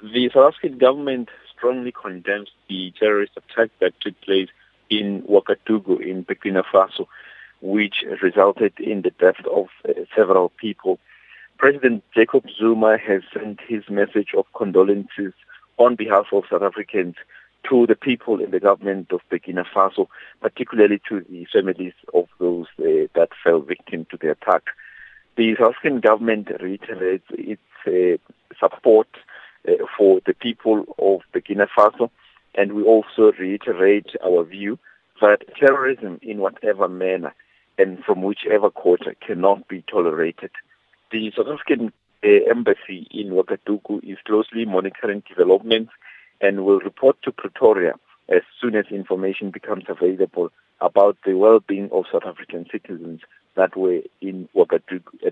The South African government strongly condemns the terrorist attack that took place in Ouagadougou in Burkina Faso, which resulted in the death of uh, several people. President Jacob Zuma has sent his message of condolences on behalf of South Africans to the people in the government of Burkina Faso, particularly to the families of those uh, that fell victim to the attack. The South African government reiterates its uh, support the people of Burkina Faso, and we also reiterate our view that terrorism in whatever manner and from whichever quarter cannot be tolerated. The South African uh, embassy in Ouagadougou is closely monitoring developments and will report to Pretoria as soon as information becomes available about the well-being of South African citizens that were in Ouagadougou